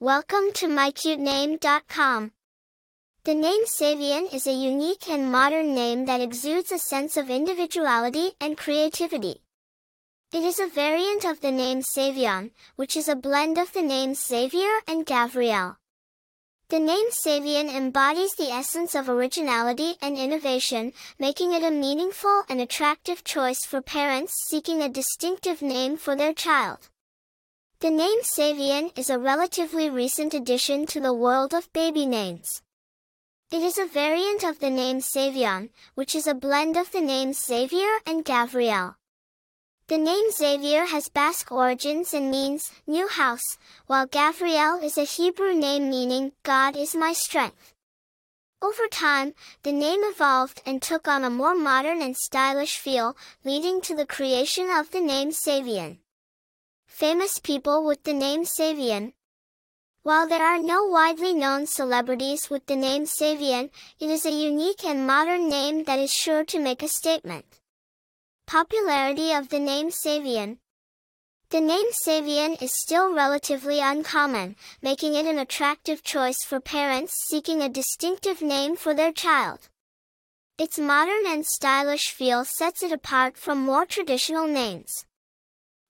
Welcome to mycutename.com. The name Savien is a unique and modern name that exudes a sense of individuality and creativity. It is a variant of the name Savion, which is a blend of the names Xavier and Gabriel. The name Savien embodies the essence of originality and innovation, making it a meaningful and attractive choice for parents seeking a distinctive name for their child. The name Savien is a relatively recent addition to the world of baby names. It is a variant of the name Savion, which is a blend of the names Xavier and Gabriel. The name Xavier has Basque origins and means new house, while Gabriel is a Hebrew name meaning God is my strength. Over time, the name evolved and took on a more modern and stylish feel, leading to the creation of the name Savien famous people with the name Savien. While there are no widely known celebrities with the name Savien, it is a unique and modern name that is sure to make a statement. Popularity of the name Savien. The name Savien is still relatively uncommon, making it an attractive choice for parents seeking a distinctive name for their child. Its modern and stylish feel sets it apart from more traditional names.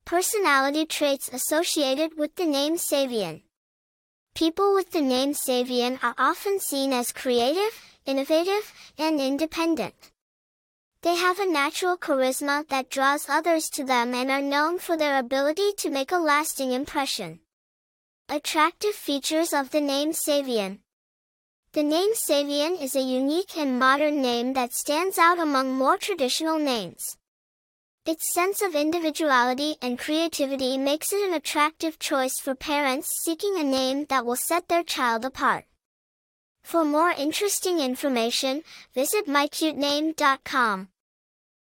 Personality traits associated with the name Savien. People with the name Savien are often seen as creative, innovative, and independent. They have a natural charisma that draws others to them and are known for their ability to make a lasting impression. Attractive features of the name Savien. The name Savien is a unique and modern name that stands out among more traditional names. Its sense of individuality and creativity makes it an attractive choice for parents seeking a name that will set their child apart. For more interesting information, visit mycutename.com.